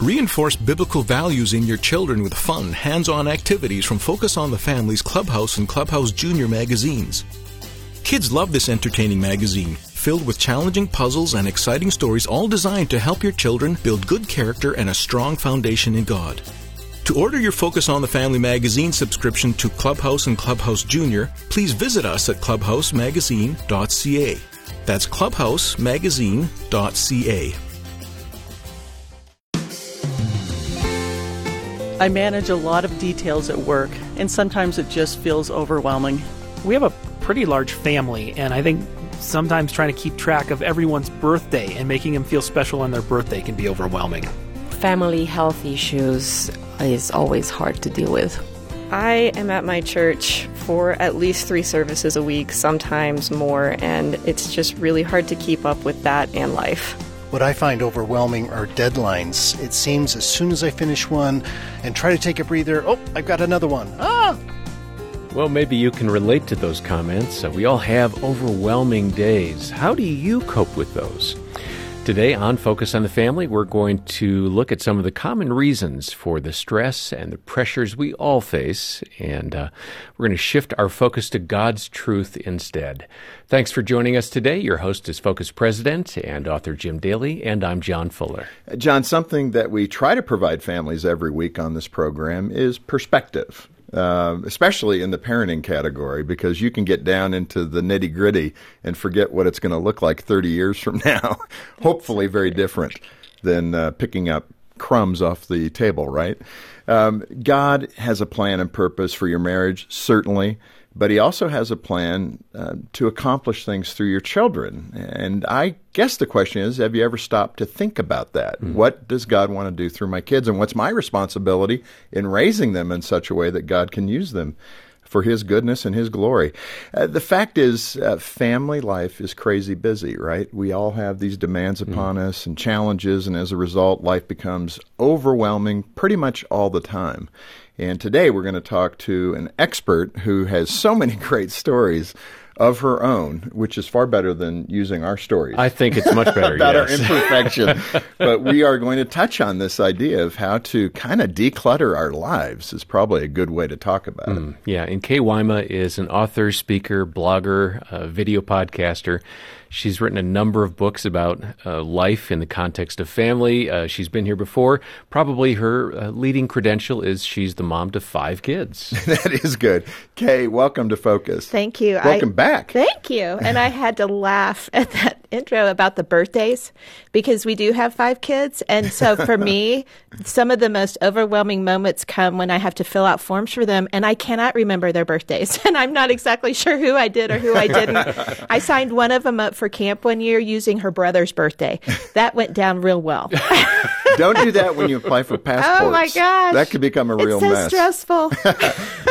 Reinforce biblical values in your children with fun, hands on activities from Focus on the Family's Clubhouse and Clubhouse Junior magazines. Kids love this entertaining magazine, filled with challenging puzzles and exciting stories, all designed to help your children build good character and a strong foundation in God. To order your Focus on the Family magazine subscription to Clubhouse and Clubhouse Junior, please visit us at clubhousemagazine.ca. That's clubhousemagazine.ca. I manage a lot of details at work, and sometimes it just feels overwhelming. We have a pretty large family, and I think sometimes trying to keep track of everyone's birthday and making them feel special on their birthday can be overwhelming. Family health issues is always hard to deal with. I am at my church for at least three services a week, sometimes more, and it's just really hard to keep up with that and life. What I find overwhelming are deadlines. It seems as soon as I finish one and try to take a breather, oh, I've got another one. Ah! Well, maybe you can relate to those comments. Uh, we all have overwhelming days. How do you cope with those? Today on Focus on the Family, we're going to look at some of the common reasons for the stress and the pressures we all face, and uh, we're going to shift our focus to God's truth instead. Thanks for joining us today. Your host is Focus President and author Jim Daly, and I'm John Fuller. John, something that we try to provide families every week on this program is perspective. Uh, especially in the parenting category, because you can get down into the nitty gritty and forget what it's going to look like 30 years from now. Hopefully, very different than uh, picking up crumbs off the table, right? Um, God has a plan and purpose for your marriage, certainly but he also has a plan uh, to accomplish things through your children. And I guess the question is have you ever stopped to think about that? Mm. What does God want to do through my kids? And what's my responsibility in raising them in such a way that God can use them? For his goodness and his glory. Uh, the fact is, uh, family life is crazy busy, right? We all have these demands mm. upon mm. us and challenges, and as a result, life becomes overwhelming pretty much all the time. And today we're going to talk to an expert who has so many great stories of her own, which is far better than using our stories. I think it's much better about yes. our imperfection. but we are going to touch on this idea of how to kind of declutter our lives. Is probably a good way to talk about mm, it. Yeah, and Kay Wyma is an author, speaker, blogger, uh, video podcaster. She's written a number of books about uh, life in the context of family. Uh, she's been here before. Probably her uh, leading credential is she's the mom to five kids. that is good. Kay, welcome to Focus. Thank you. Welcome I, back. Thank you. And I had to laugh at that intro about the birthdays because we do have five kids. And so for me, some of the most overwhelming moments come when I have to fill out forms for them and I cannot remember their birthdays. And I'm not exactly sure who I did or who I didn't. I signed one of them up for camp one year using her brother's birthday. That went down real well. Don't do that when you apply for passports. Oh my gosh. That could become a real it's so mess. stressful.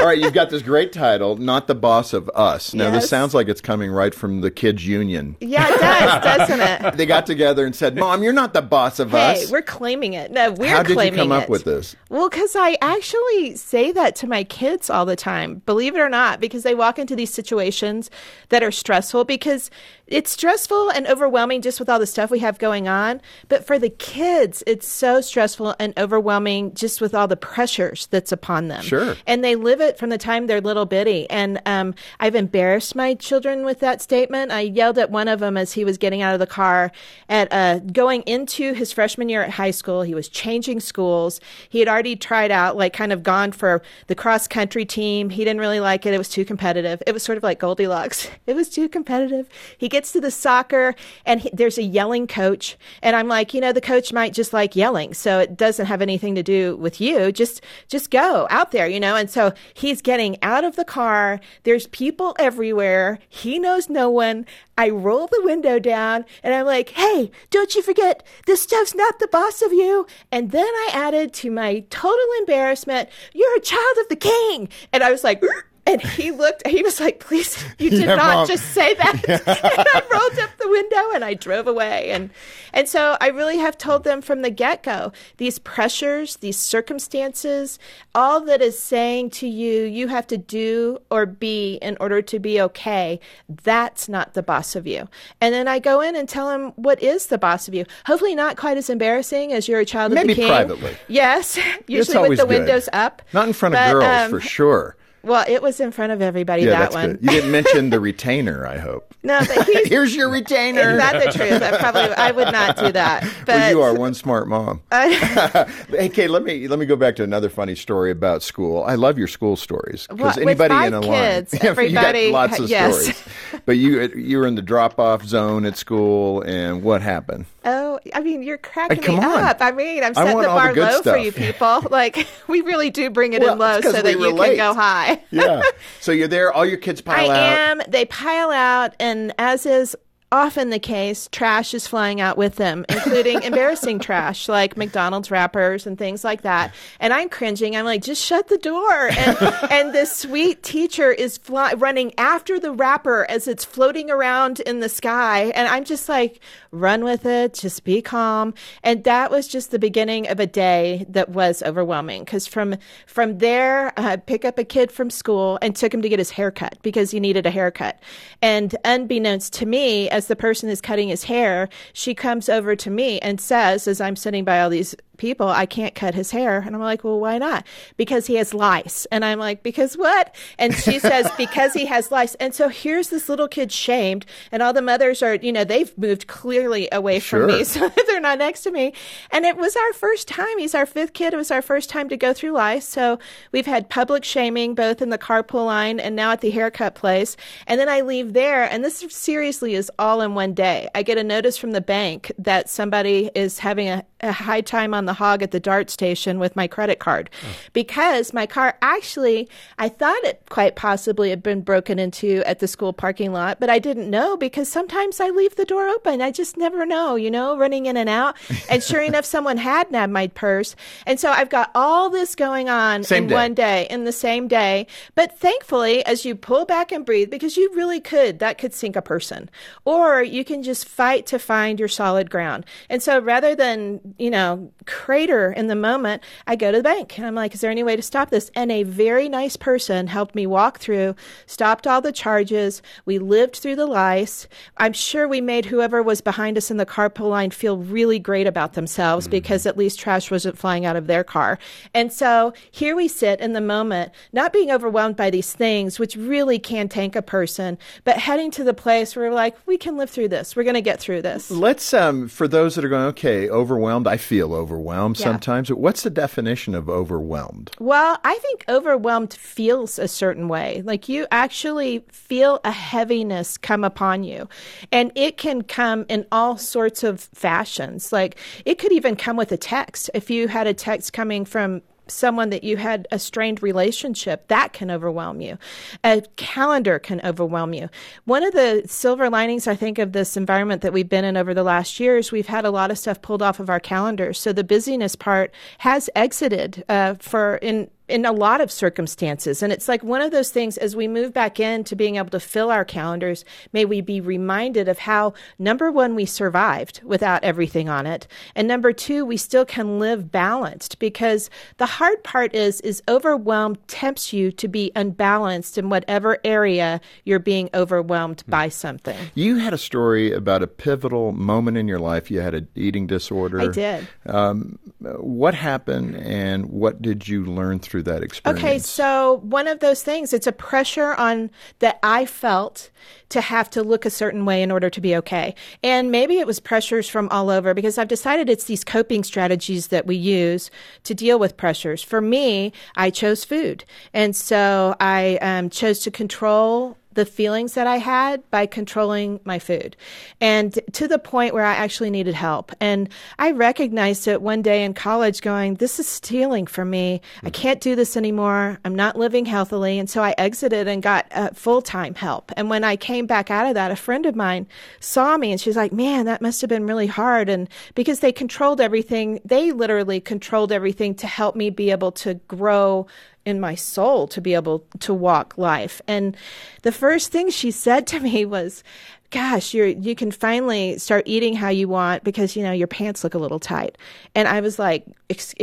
All right, you've got this great title, Not the Boss of Us. Now, yes. this sounds like it's coming right from the kids' union. Yeah, it does, doesn't it? they got together and said, Mom, you're not the boss of hey, us. Hey, we're claiming it. No, we're How claiming it. How did you come it. up with this? Well, because I actually say that to my kids all the time, believe it or not, because they walk into these situations that are stressful because it's stressful and overwhelming just with all the stuff we have going on. But for the kids, it's so stressful and overwhelming just with all the pressures that's upon them. Sure. And they live it from the time they're little bitty. And um, I've embarrassed my children with that statement. I yelled at one of them as he was getting out of the car at uh, going into his freshman year at high school. He was changing schools. He had already tried out, like, kind of gone for the cross country team. He didn't really like it. It was too competitive. It was sort of like Goldilocks. It was too competitive. He gets to the soccer and he, there's a yelling coach. And I'm like, you know, the coach might just like yelling. So it doesn't have anything to do with you. Just, just go out there, you know? And so he's getting out of the car. There's people everywhere. He knows no one. I roll the window down and I'm like, hey, don't you forget, this stuff's not the boss of you. And then I added to my total embarrassment, you're a child of the king. And I was like, And he looked, he was like, please, you did Yeah, not Mom. just say that. and I rolled up the window and I drove away. And, and so I really have told them from the get go these pressures, these circumstances, all that is saying to you, you have to do or be in order to be okay, that's not the boss of you. And then I go in and tell them what is the boss of you. Hopefully, not quite as embarrassing as you're a child Maybe of the king. privately. Yes, usually with the good. windows up. Not in front of girls, um, for sure. Well, it was in front of everybody, Yeah, that one. good. You didn't mention the retainer, I hope. No, Here's your retainer. is that the truth? I probably I would not do that. But well, you are one smart mom. hey, Kate, let me let me go back to another funny story about school. I love your school stories Well, because anybody in a kids, line, you got everybody- lots of yes. stories. But you you were in the drop off zone at school, and what happened? Oh, I mean, you're cracking me on. up. I mean, I'm setting the the bar good low for you people. Like, we really do bring it Well, in low so that we you can go high. Yeah. so you're there. All your kids I pile out. I am. They pile out, and as is often the case, trash is flying out with them, including embarrassing trash like McDonald's wrappers and things like that. And I'm cringing. I'm like, just shut the door. And and this sweet teacher is fly- running after the wrapper as it's floating around in the sky, and I'm just like, run with it. Just be calm. And that was just the beginning of a day that was overwhelming because from from there, I pick up a kid from school and took him to get his hair cut because he needed a haircut. And unbeknownst to me, as the person is cutting his hair, she comes over to me and says, as I'm sitting by all these people, I can't cut his hair. And I'm like, well, why not? Because he has lice. And I'm like, because what? And she says, because he has lice. And so here's this little kid shamed, and all the mothers are, you know, they've moved clearly away from me. So they're not next to me. And it was our first time. He's our fifth kid. It was our first time to go through lice. So we've had public shaming both in the carpool line and now at the haircut place. And then I leave there, and this seriously is all in one day. I get a notice from the bank that somebody is having a, a high time on the hog at the DART station with my credit card because my car actually, I thought it quite possibly had been broken into at the school parking lot, but I didn't know because sometimes I leave the door open. I just never know, you know, running in and out. And sure enough, someone had nabbed my purse. And so I've got all this going on Same in day. one day, in the same day. But thankfully, as you pull back and breathe, because you really could, that could sink a person. Or you can just fight to find your solid ground. And so rather than, you know, crater in the moment, I go to the bank and I'm like, is there any way to stop this? And a very nice person helped me walk through, stopped all the charges. We lived through the lice. I'm sure we made whoever was behind us in the carpool line feel really great about themselves because at least trash wasn't flying out of their car. And so here we sit in the moment, not being overwhelmed by these things, which really can tank a person, but heading to the place where we're like, we can live through this. We're going to get through this. Let's um for those that are going okay, overwhelmed. I feel overwhelmed Yeah. sometimes. What's the definition of overwhelmed? Well, I think overwhelmed feels a certain way. Like you actually feel a heaviness come upon you. And it can come in all sorts of fashions. Like it could even come with a text. If you had a text coming from someone that you had a strained relationship, that can overwhelm you. A calendar can overwhelm you. One of the silver linings, I think, of this environment that we've been in over the last years, we've had a lot of stuff pulled off of our calendars. So the busyness part has exited uh, for in in a lot of circumstances. And it's like one of those things as we move back into being able to fill our calendars, may we be reminded of how number one, we survived without everything on it. And number two, we still can live balanced because the hard part is, is overwhelmed tempts you to be unbalanced in whatever area you're being overwhelmed by something. You had a story about a pivotal moment in your life. You had an eating disorder. I did. Um, what happened, and what did you learn through that experience? Okay, so one of those things, it's a pressure on that I felt to have to look a certain way in order to be okay. And maybe it was pressures from all over because I've decided it's these coping strategies that we use to deal with pressures. For me, I chose food. And so I um, chose to control the feelings that I had by controlling my food. And to the point where I actually needed help. And I recognized it one day in college going, this is stealing from me. I can't do this anymore. I'm not living healthily. And so I exited and got uh, full time help. And when I came back out of that, a friend of mine saw me and she's like, man, that must have been really hard. And because they controlled everything, they literally controlled everything to help me be able to grow in my soul to be able to walk life. And the first thing she said to me was, gosh, you're you can finally start eating how you want because you know your pants look a little tight. And I was like,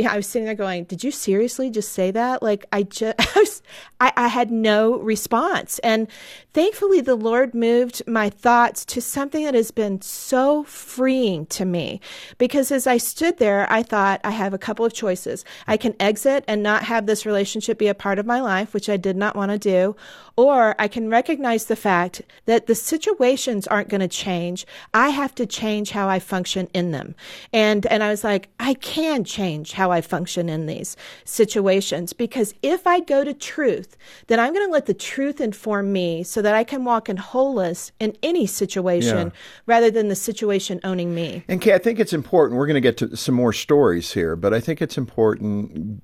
I was sitting there going, did you seriously just say that? Like I just, I, I had no response. And thankfully, the Lord moved my thoughts to something that has been so freeing to me. Because as I stood there, I thought I have a couple of choices. I can exit and not have this relationship be a part of my life, which I did not want to do, or I can recognize the fact that the situations aren't going to change. I have to change how I function in them. And, and I was like, I can change how I function in these situations because if I go to truth, then I'm going to let the truth inform me so that I can walk in wholeness in any situation yeah. rather than the situation owning me. And Kay, I think it's important. We're going to get to some more stories here, but I think it's important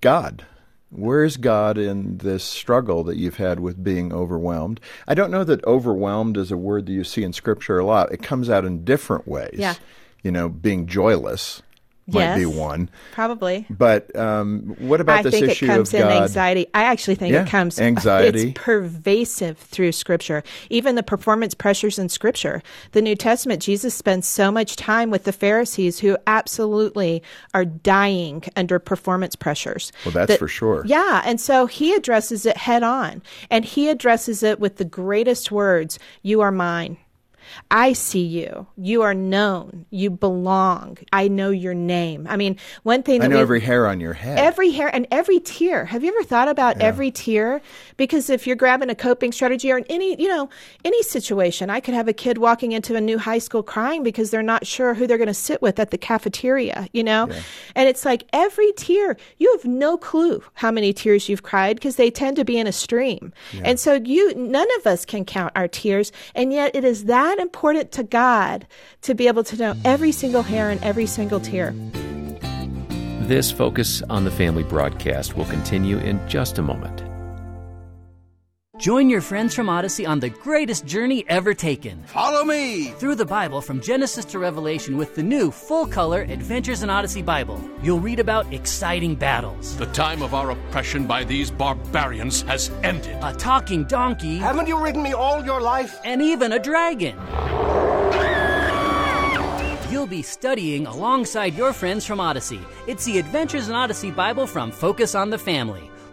God where is God in this struggle that you've had with being overwhelmed? I don't know that overwhelmed is a word that you see in Scripture a lot. It comes out in different ways. Yeah. You know, being joyless might yes, be one. Probably. But um, what about I this think issue it comes of God? in anxiety. I actually think yeah, it comes anxiety. It's pervasive through Scripture. Even the performance pressures in Scripture. The New Testament, Jesus spends so much time with the Pharisees who absolutely are dying under performance pressures. Well, that's that, for sure. Yeah, and so he addresses it head on, and he addresses it with the greatest words: "You are mine." I see you. You are known. You belong. I know your name. I mean, one thing I know every hair on your head. Every hair and every tear. Have you ever thought about yeah. every tear? Because if you're grabbing a coping strategy or in any, you know, any situation, I could have a kid walking into a new high school crying because they're not sure who they're going to sit with at the cafeteria, you know? Yeah. And it's like every tear, you have no clue how many tears you've cried because they tend to be in a stream. Yeah. And so you none of us can count our tears, and yet it is that important to God to be able to know every single hair and every single tear. This Focus on the Family broadcast will continue in just a moment. Join your friends from Odyssey on the greatest journey ever taken. Follow me! Through the Bible from Genesis to Revelation with the new full color Adventures in Odyssey Bible. You'll read about exciting battles. The time of our oppression by these barbarians has ended. A talking donkey. Haven't you ridden me all your life? And even a dragon. You'll be studying alongside your friends from Odyssey. It's the Adventures in Odyssey Bible from Focus on the Family.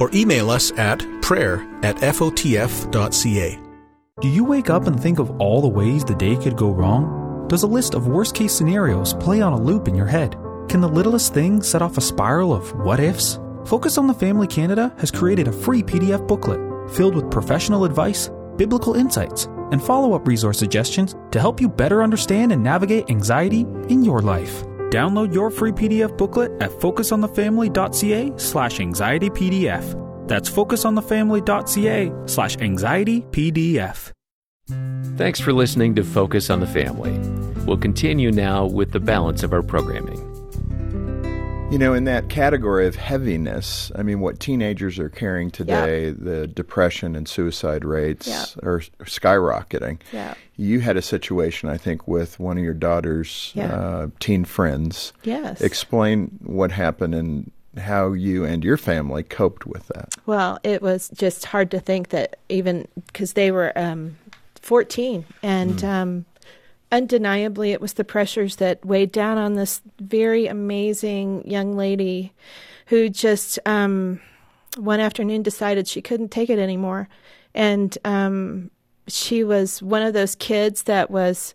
or email us at prayer at fotf.ca. Do you wake up and think of all the ways the day could go wrong? Does a list of worst case scenarios play on a loop in your head? Can the littlest thing set off a spiral of what ifs? Focus on the Family Canada has created a free PDF booklet filled with professional advice, biblical insights, and follow up resource suggestions to help you better understand and navigate anxiety in your life. Download your free PDF booklet at focusonthefamily.ca slash anxietypdf. That's focusonthefamily.ca slash anxietypdf. Thanks for listening to Focus on the Family. We'll continue now with the balance of our programming. You know, in that category of heaviness, I mean, what teenagers are carrying today, the depression and suicide rates are skyrocketing. Yeah. You had a situation, I think, with one of your daughter's Yeah. uh, teen friends. Yes. Explain what happened and how you and your family coped with that. Well, it was just hard to think that even because they were um, 14 and um, undeniably it was the pressures that weighed down on this very amazing young lady who just um, one afternoon decided she couldn't take it anymore. And um, she was one of those kids that was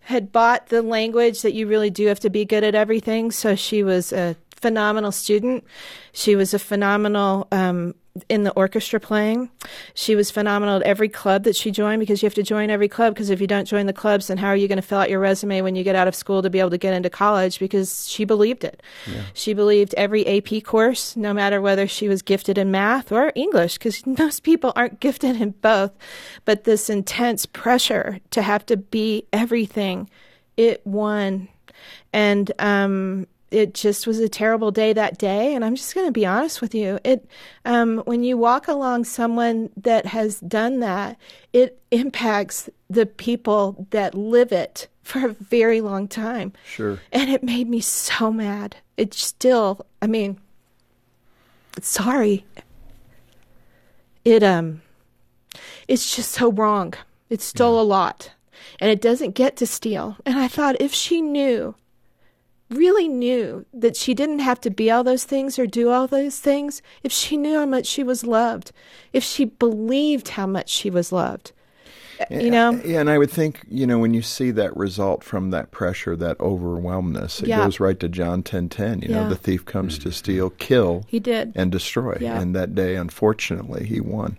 had bought the language that you really do have to be good at everything. So she was a phenomenal student. She was a phenomenal um, in the orchestra playing. She was phenomenal at every club that she joined because you have to join every club because if you don't join the clubs, then how are you going to fill out your resume when you get out of school to be able to get into college? Because she believed it. Yeah. She believed every AP course, no matter whether she was gifted in math or English, because most people aren't gifted in both. But this intense pressure to have to be everything, it won. And um, it just was a terrible day that day and i'm just going to be honest with you. It um, when you walk along someone that has done that it impacts the people that live it for a very long time. Sure. And it made me so mad. It still i mean sorry. It um it's just so wrong. It stole yeah. a lot. And it doesn't get to steal. And i thought if she knew really knew that she didn't have to be all those things or do all those things, if she knew how much she was loved, if she believed how much she was loved, you know? Yeah, and I would think, you know, when you see that result from that pressure, that overwhelmness, it yeah. goes right to John 10 10. You yeah. know, the thief comes mm-hmm. to steal, kill, he did. and destroy. Yeah. And that day, unfortunately, he won.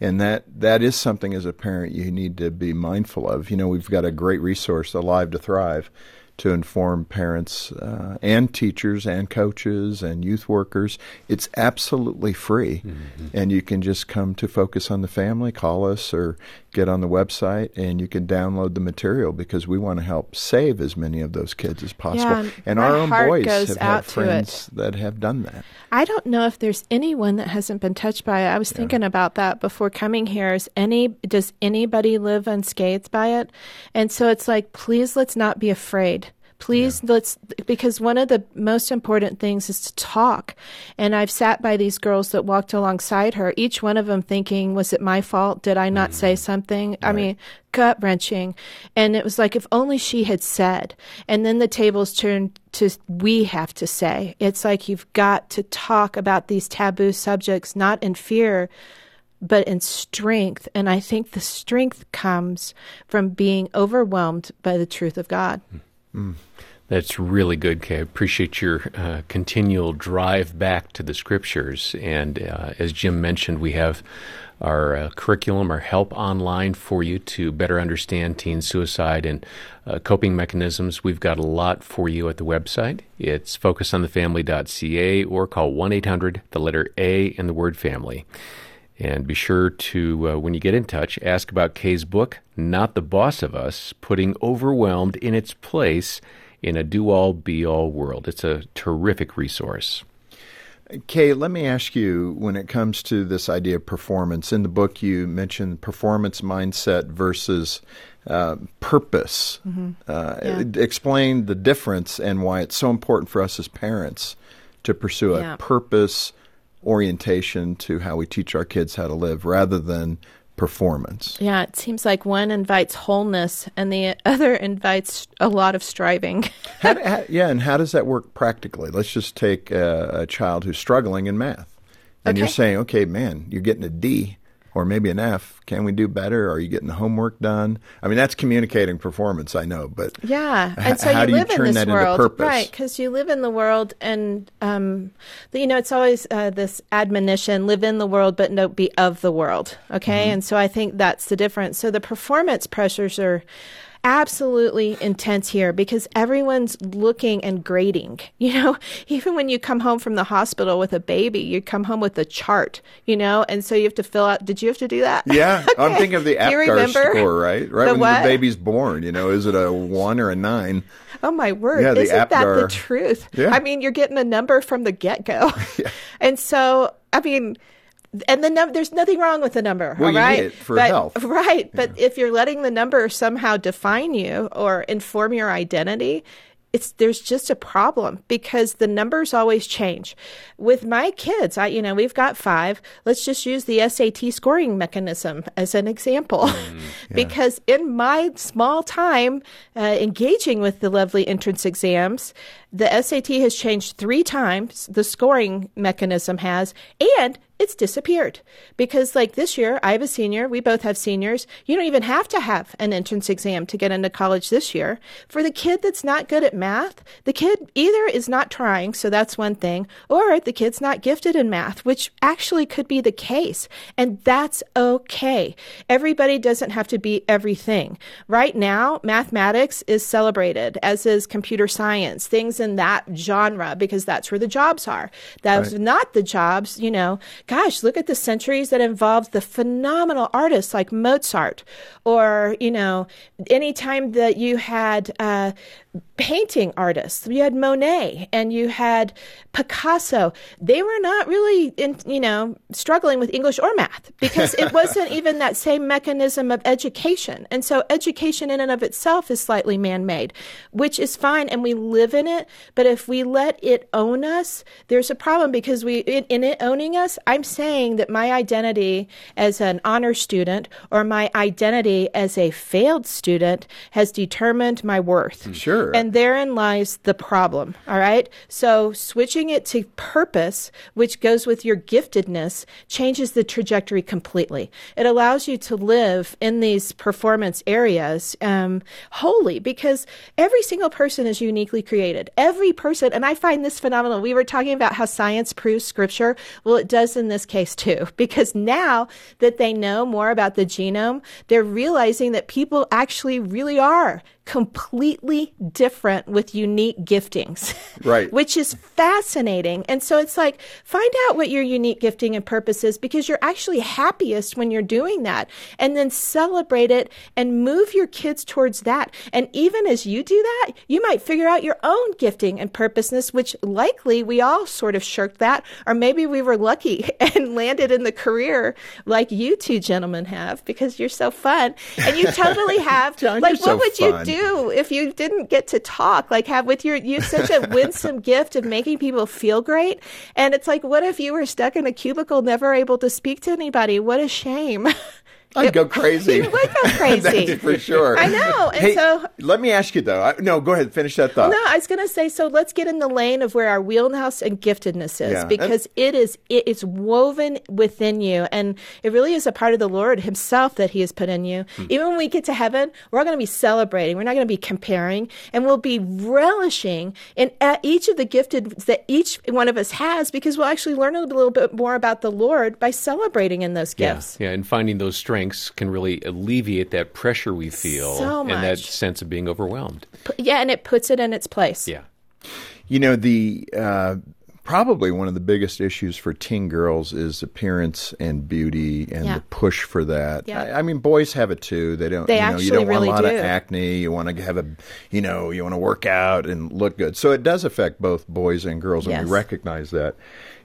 And that, that is something as a parent you need to be mindful of. You know, we've got a great resource, Alive to Thrive to inform parents uh, and teachers and coaches and youth workers. It's absolutely free. Mm-hmm. And you can just come to Focus on the Family, call us, or get on the website and you can download the material because we want to help save as many of those kids as possible. Yeah, and our own boys have had friends that have done that. I don't know if there's anyone that hasn't been touched by it. I was yeah. thinking about that before coming here. Is any does anybody live unscathed by it? And so it's like, please let's not be afraid please yeah. let's because one of the most important things is to talk and i've sat by these girls that walked alongside her each one of them thinking was it my fault did i not mm. say something right. i mean gut wrenching and it was like if only she had said and then the tables turned to we have to say it's like you've got to talk about these taboo subjects not in fear but in strength. And I think the strength comes from being overwhelmed by the truth of God. Mm. That's really good, Kay. I appreciate your uh, continual drive back to the scriptures. And uh, as Jim mentioned, we have our uh, curriculum, our help online for you to better understand teen suicide and uh, coping mechanisms. We've got a lot for you at the website. It's focusonthefamily.ca or call 1 800, the letter A, and the word family. And be sure to, uh, when you get in touch, ask about Kay's book, Not the Boss of Us Putting Overwhelmed in Its Place in a do all be all world. It's a terrific resource. Kay, let me ask you when it comes to this idea of performance. In the book, you mentioned performance mindset versus uh, purpose. Mm-hmm. Uh, yeah. Explain the difference and why it's so important for us as parents to pursue a yeah. purpose orientation to how we teach our kids how to live rather than performance. Yeah, it seems like one invites wholeness and the other invites a lot of striving. how, how, yeah, and how does that work practically? Let's just take a, a child who's struggling in math. And okay. you're saying, okay, man, you're getting a D or maybe an F. Can we do better? Are you getting the homework done? I mean, that's communicating performance, I know, but yeah. And so you live you turn in this that world, into purpose? right? Because you live in the world, and um, you know, it's always uh, this admonition: live in the world, but don't be of the world. Okay, mm-hmm. and so I think that's the difference. So the performance pressures are absolutely intense here because everyone's looking and grading. You know, even when you come home from the hospital with a baby, you come home with a chart, you know, and so you have to fill out. Did you have to do that? Yeah. okay. I'm thinking of the APGAR score, right? Right the when what? the baby's born, you know, is it a one or a nine? Oh my word! Yeah, Isn't APGAR. that the truth? Yeah. I mean, you're getting a number from the get go, yeah. and so I mean, and the num- there's nothing wrong with the number. Well, all right? you need it for but, health, right? But if you're letting the number somehow define you or inform your identity, it's there's just a problem because the numbers always change. With my kids, I you know we've got five. Let's just use the SAT scoring mechanism as an example, mm, yeah. because in my small time uh, engaging with the lovely entrance exams, the SAT has changed three times. The scoring mechanism has, and it's disappeared. Because like this year i have a senior we both have seniors. You don't even have to have an entrance exam to get into college this year. For the kid that's not good at math the kid either is not trying so that's one thing or the kid's not gifted in math which actually could be the case and that's okay. Everybody doesn't have to be everything. Right now mathematics is celebrated as is computer science things in that genre because that's where the jobs are. That's Right. not the jobs you know gosh, look at the centuries that involved the phenomenal artists like Mozart, or, you know, anytime that you had uh, painting artists, you had Monet and you had Picasso, they were not really, in, you know, struggling with English or math because it wasn't even that same mechanism of education. And so education in and of itself is slightly man made, which is fine and we live in it. But if we let it own us, there's a problem because we, in, in it owning us, I'm saying that my identity as an honor student or my identity as a failed student has determined my worth. Sure. And therein lies the problem. All right. So switching it to purpose, which goes with your giftedness, changes the trajectory completely. It allows you to live in these performance areas um, wholly because every single person is uniquely created. Every person, and I find this phenomenal. We were talking about how science proves scripture. Well, it does in this case too, because now that they know more about the genome, they're realizing that people actually really are completely different with unique giftings. Right. Which is fascinating. And so it's like, find out what your unique gifting and purpose is because you're actually happiest when you're doing that. And then celebrate it and move your kids towards that. And even as you do that, you might figure out your own gifting and purposeness, which likely we all sort of shirked that. Or maybe we were lucky and landed in the career like you two gentlemen have because you're so fun. And you totally have. like, you're what so would fun. you do if you didn't get to talk? Like, have with your, you have such a winsome gift of making people feel great. And it's like, what if you were stuck in a cubicle, never able to speak to anybody? What a shame. I'd go crazy. You would go crazy. That's for sure. I know. And Hey, so let me ask you though. I, no, go ahead. Finish that thought. no, I was going to say, so let's get in the lane of where our wheelhouse and giftedness is, Yeah. because it is it, it's woven within you, and it really is a part of the Lord Himself that He has put in you. Hmm. Even when we get to heaven, we're all going to be celebrating. We're not going to be comparing, and we'll be relishing in each of the gifted that each one of us has, because we'll actually learn a little bit more about the Lord by celebrating in those gifts. Yeah, yeah, and finding those strengths can really alleviate that pressure we feel So and that sense of being overwhelmed. P- Yeah, and it puts it in its place. Yeah. You know, the uh, probably one of the biggest issues for teen girls is appearance and beauty and Yeah. the push for that. Yeah. I, I mean, boys have it too. They don't. They you know, you don't want a lot do. of acne. You want to have a, you know, you want to work out and look good. So it does affect both boys and girls, and Yes. we recognize that.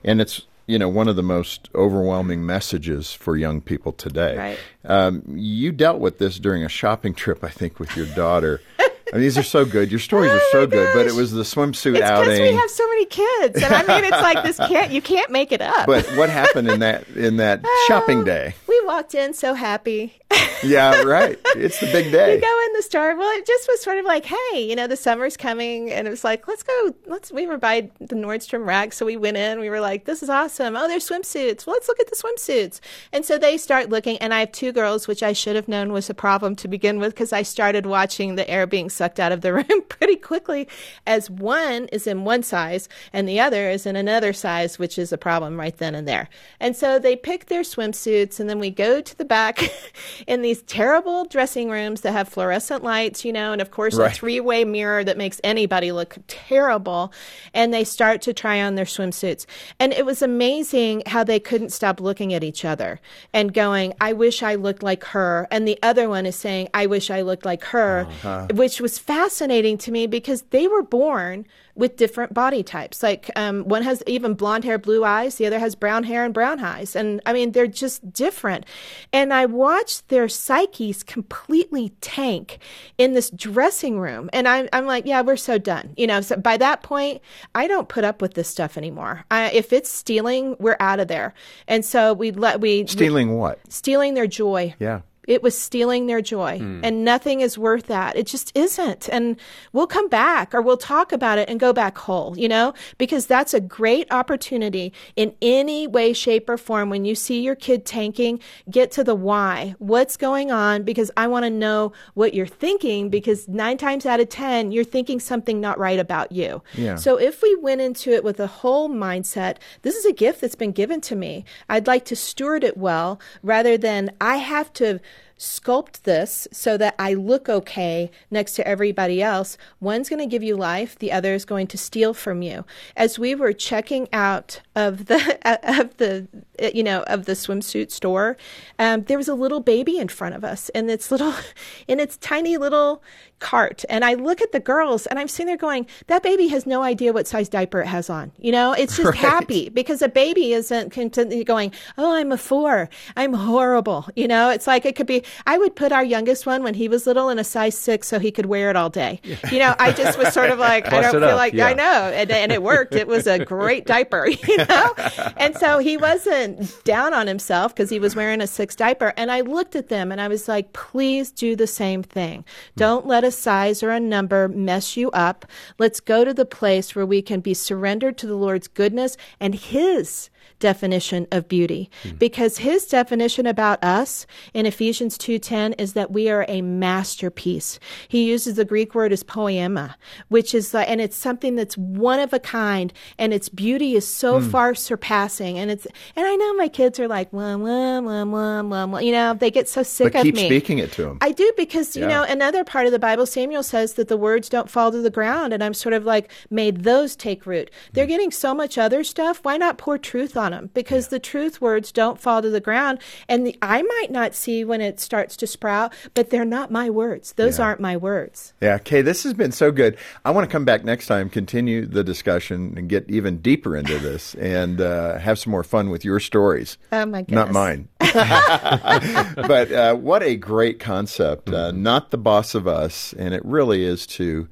And it's you know one of the most overwhelming messages for young people today. Right. Um, you dealt with this during a shopping trip, I think, with your daughter. I mean, these are so good. Your stories are so good, but it was the swimsuit Oh It's outing. we have so many kids, and I mean, it's like this can't you can't make it up. But what happened in that in that shopping day? We walked in so happy. Yeah, right. It's the big You day. go in the store. Well, it just was sort of like, hey, you know, the summer's coming, and it was like, let's go. Let's. We were by the Nordstrom rack, so we went in. We were like, this is awesome. Oh, there's swimsuits. Well, let's look at the swimsuits. And so they start looking, and I have two girls, which I should have known was a problem to begin with, because I started watching the air being sucked out of the room pretty quickly, as one is in one size and the other is in another size, which is a problem right then and there. And so they pick their swimsuits, and then we go to the back in these terrible dressing rooms that have fluorescent lights, you know, and of course Right. a three way mirror that makes anybody look terrible. And they start to try on their swimsuits. And it was amazing how they couldn't stop looking at each other and going, I wish I looked like her. And the other one is saying, I wish I looked like her, Uh-huh. which was fascinating to me because they were born with different body types. Like um, one has even blonde hair, blue eyes. The other has brown hair and brown eyes. And I mean, they're just different. And I watched their psyches completely tank in this dressing room. And I'm, I'm like, yeah, we're so done. You know, so by that point, I don't put up with this stuff anymore. I, if it's stealing, we're out of there. And so we let we Stealing what? stealing their joy Yeah. It was stealing their joy. Hmm. And nothing is worth that. It just isn't. And we'll come back or we'll talk about it and go back whole, you know, because that's a great opportunity in any way, shape, or form. When you see your kid tanking, get to the why. What's going on? Because I want to know what you're thinking because nine times out of 10, you're thinking something not right about you. Yeah. So if we went into it with a whole mindset, this is a gift that's been given to me. I'd like to steward it well rather than I have to sculpt this so that I look okay next to everybody else. One's going to give you life, the other is going to steal from you. As we were checking out of the of the you know of the swimsuit store, um, there was a little baby in front of us, and its little in its tiny little cart. And I look at the girls, and I'm sitting there going, "That baby has no idea what size diaper it has on." You know, it's just Right. happy because a baby isn't continually going, "Oh, I'm a four, I'm horrible." You know, it's like it could be. I would put our youngest one when he was little in a size six so he could wear it all day. You know, I just was sort of like, I don't feel up, like yeah. I know, and, and it worked. It was a great diaper, you know, and so he wasn't down on himself because he was wearing a six diaper. And I looked at them and I was like, please do the same thing. Hmm. Don't let a size or a number mess you up. Let's go to the place where we can be surrendered to the Lord's goodness and His definition of beauty because his definition about us in Ephesians 2:10 is that we are a masterpiece. He uses the Greek word as poema, which is like and it's something that's one of a kind and its beauty is so Hmm. far surpassing and it's and I know my kids are like wah, wah, wah, wah, wah, wah. you know they get so sick but of keep me. speaking it to them. I do because you know another part of the Bible, Samuel says that the words don't fall to the ground, and I'm sort of like made those take root. They're Mm. getting so much other stuff. Why not pour truth on them? Because the truth words don't fall to the ground, and the, I might not see when it starts to sprout, but they're not my words. Those aren't my words. Yeah, Kay, this has been so good. I want to come back next time, continue the discussion, and get even deeper into this, and uh, have some more fun with your stories. Oh my goodness. Not mine. but uh, what a great concept. Uh, not the boss of us. And it really is to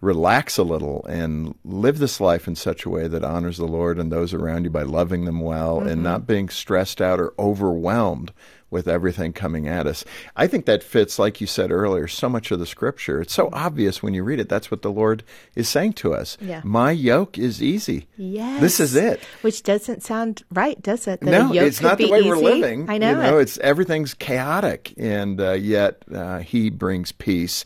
relax a little and live this life in such a way that honors the Lord and those around you by loving them well Mhm. and not being stressed out or overwhelmed with everything coming at us. I think that fits, like you said earlier, so much of the scripture. It's so obvious when you read it. That's what the Lord is saying to us. Yeah. My yoke is easy. Yes. This is it. Which doesn't sound right, does it? That no, it's not the way we're living. I know, You know, it. it's everything's chaotic, and uh, yet uh, He brings peace.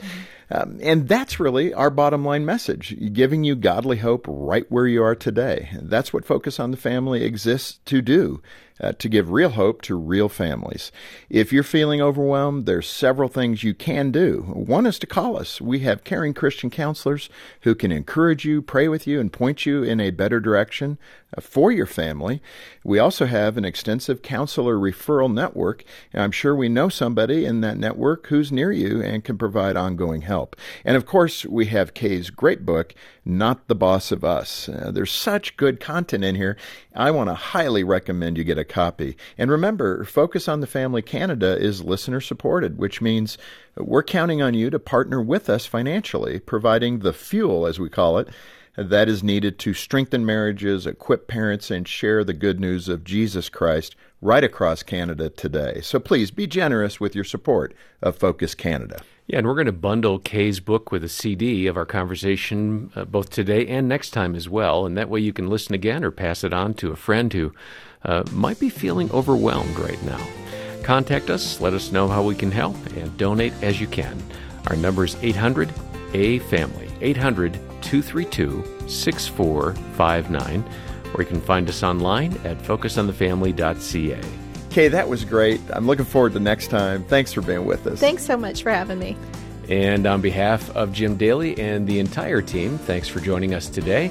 Um, and that's really our bottom line message, giving you godly hope right where you are today. That's what Focus on the Family exists to do. Uh, to give real hope to real families. If you're feeling overwhelmed, there's several things you can do. One is to call us. We have caring Christian counselors who can encourage you, pray with you, and point you in a better direction uh, for your family. We also have an extensive counselor referral network. And I'm sure we know somebody in that network who's near you and can provide ongoing help. And of course, we have Kay's great book, Not the Boss of Us. Uh, there's such good content in here. I want to highly recommend you get a copy. And remember, Focus on the Family Canada is listener supported, which means we're counting on you to partner with us financially, providing the fuel, as we call it, that is needed to strengthen marriages, equip parents, and share the good news of Jesus Christ right across Canada today. So please be generous with your support of Focus Canada. Yeah, and we're going to bundle Kay's book with a CD of our conversation uh, both today and next time as well. And that way you can listen again or pass it on to a friend who uh, might be feeling overwhelmed right now. Contact us, let us know how we can help, and donate as you can. Our number is 800 A Family, 800 232 6459, or you can find us online at focusonthefamily.ca. Kay, that was great. I'm looking forward to next time. Thanks for being with us. Thanks so much for having me. And on behalf of Jim Daly and the entire team, thanks for joining us today.